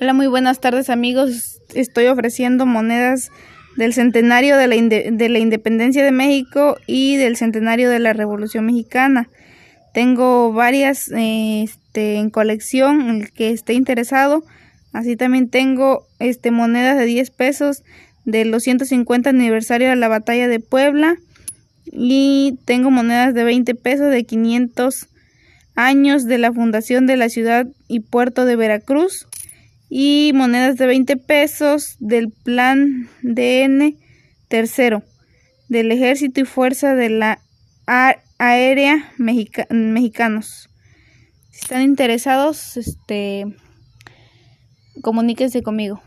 Hola, muy buenas tardes amigos. Estoy ofreciendo monedas del centenario de la, de la, independencia de México y del centenario de la Revolución Mexicana. Tengo varias este, en colección, el que esté interesado. Así también tengo este, monedas de 10 pesos de los 150 aniversario de la batalla de Puebla. Y tengo monedas de 20 pesos de 500 años de la fundación de la ciudad y puerto de Veracruz y monedas de 20 pesos del plan DN tercero del ejército y fuerza de la aérea mexicanos. Si están interesados, este comuníquense conmigo.